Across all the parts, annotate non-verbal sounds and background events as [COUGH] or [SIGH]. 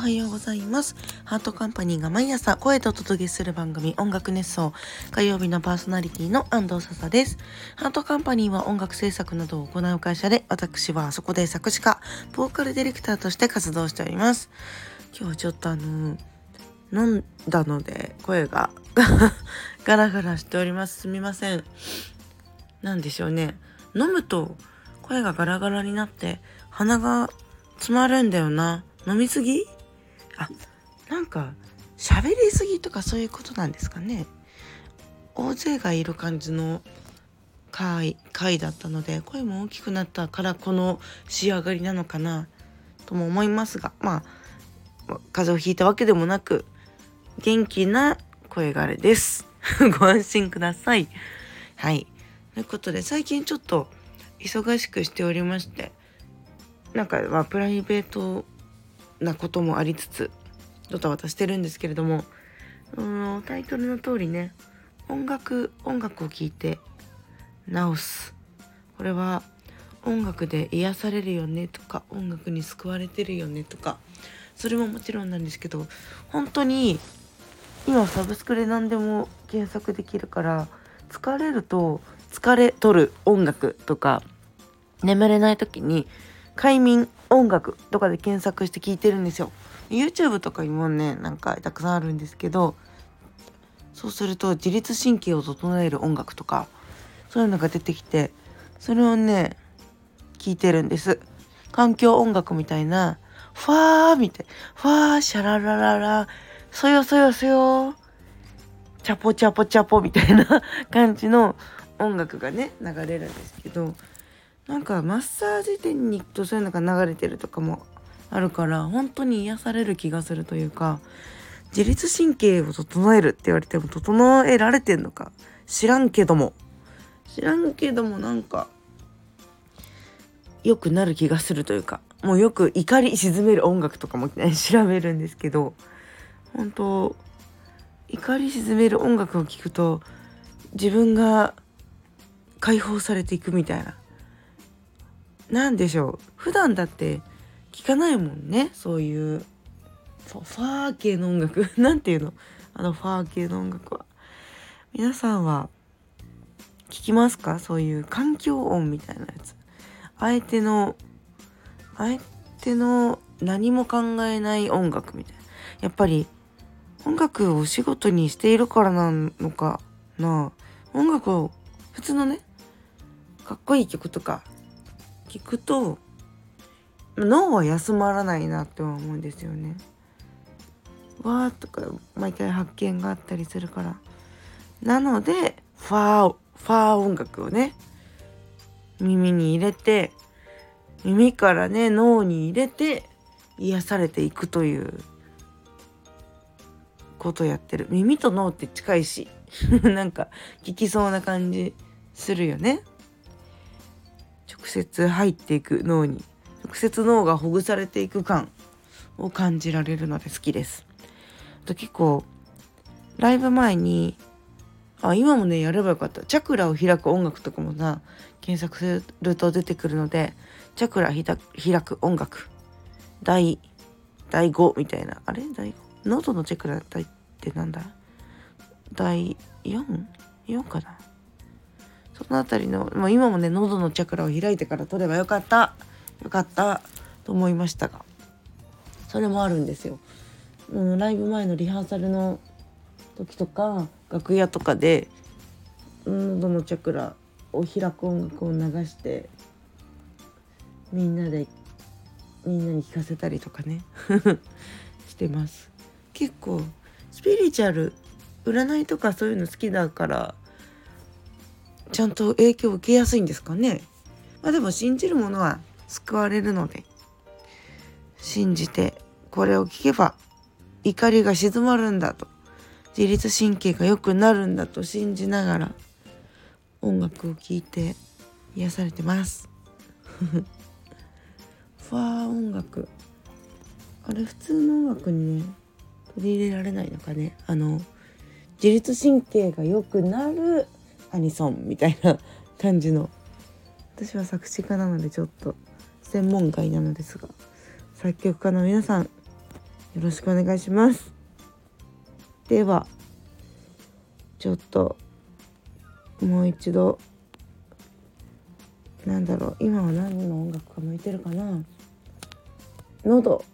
はようございます。ハートカンパニーが毎朝声とお届けする番組音楽熱奏火曜日のパーソナリティの安藤笹です。ハートカンパニーは音楽制作などを行う会社で私はそこで作詞家ボーカルディレクターとして活動しております。今日はちょっとあの飲んだので声が [LAUGHS] ガラガラしております。すみません。何でしょうね。飲むと声がガラガラになって鼻が詰まるんだよな。飲みすぎ？あなんか喋りすぎとかそういうことなんですかね。大勢がいる感じの回回だったので声も大きくなったからこの仕上がりなのかなとも思いますがまあ風邪をひいたわけでもなく元気な声があれです。[LAUGHS] ご安心ください。はい。ということで最近ちょっと忙しくしておりましてなんかまあプライベートなこともありつつドタバタしてるんですけれどもうんタイトルの通りね音楽音楽を聴いて直す。これは音楽で癒されるよねとか音楽に救われてるよねとかそれももちろんなんですけど本当に今サブスクで何でも検索できるから疲れると疲れ取る音楽とか眠れない時に快眠音楽とかで検索して聞いてるんですよ。YouTube とかにもねなんかたくさんあるんですけどそうすると自律神経を整える音楽とかそういうのが出てきてそれをね聞いてるんです。環境音楽みたいなファーみたいファーシャララララそよそよそよチャポチャポチャポみたいな感じの音楽がね流れるんですけどなんかマッサージ店に行くとそういうのが流れてるとかもあるから本当に癒される気がするというか自律神経を整えるって言われても整えられてんのか知らんけども。知らんけどもなんか良くなる気がするというかもうよく怒り沈める音楽とかも、ね、調べるんですけど本当怒り沈める音楽を聴くと自分が解放されていくみたいな。何でしょう。普段だって聞かないもんね。そういうファー系の音楽。[LAUGHS] なんていうの？あのファー系の音楽は。皆さんは聞きますか？そういう環境音みたいなやつ。相手の相手の何も考えない音楽みたいな。やっぱり音楽をお仕事にしているからなのかな。音楽を普通のねかっこいい曲とか聞くと脳は休まらないなって思うんですよね。わーとか毎回発見があったりするから。なのでファーファー音楽をね耳に入れて耳からね脳に入れて癒されていくということやってる耳と脳って近いし [LAUGHS] なんか聞きそうな感じするよね。直接入っていく脳に直接脳がほぐされていく感を感じられるので好きです。あと結構ライブ前にあ今もねやればよかった。チャクラを開く音楽とかもな検索すると出てくるのでチャクラ開く音楽。第第5みたいな。あれ？第5喉のチャクラってなんだ？第 4?4 かな？その辺りの、まあ、今もね喉のチャクラを開いてから取ればよかった。よかった。と思いましたが。それもあるんですよ。うん、ライブ前のリハーサルの時とか楽屋とかで喉のチャクラを開く音楽を流してみんなでみんなに聞かせたりとかね。[LAUGHS] してます。結構スピリチュアル占いとかそういうの好きだからちゃんと影響を受けやすいんですかね？まあでも信じるものは救われるので信じてこれを聞けば怒りが静まるんだと。自律神経が良くなるんだと信じながら音楽を聴いて癒されてます。ファー音楽。あれ普通の音楽にね取り入れられないのかね？あの自律神経が良くなるアニソンみたいな感じの。私は作詞家なのでちょっと専門外なのですが作曲家の皆さんよろしくお願いします。ではちょっともう一度なんだろう今は何の音楽が向いてるかな。喉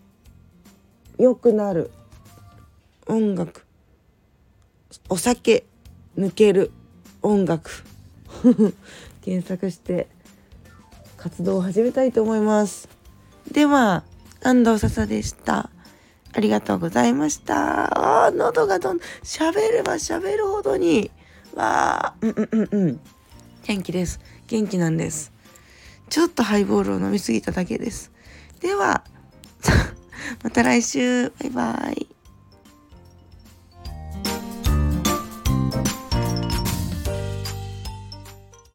良くなる音楽。お酒抜ける。音楽。[LAUGHS] 検索して活動を始めたいと思います。では安藤笹でした。ありがとうございました。あ喉がどん喋れば喋るほどに。わあうんうんうんうん。元気です。元気なんです。ちょっとハイボールを飲みすぎただけです。では [LAUGHS] また来週。バイバイ。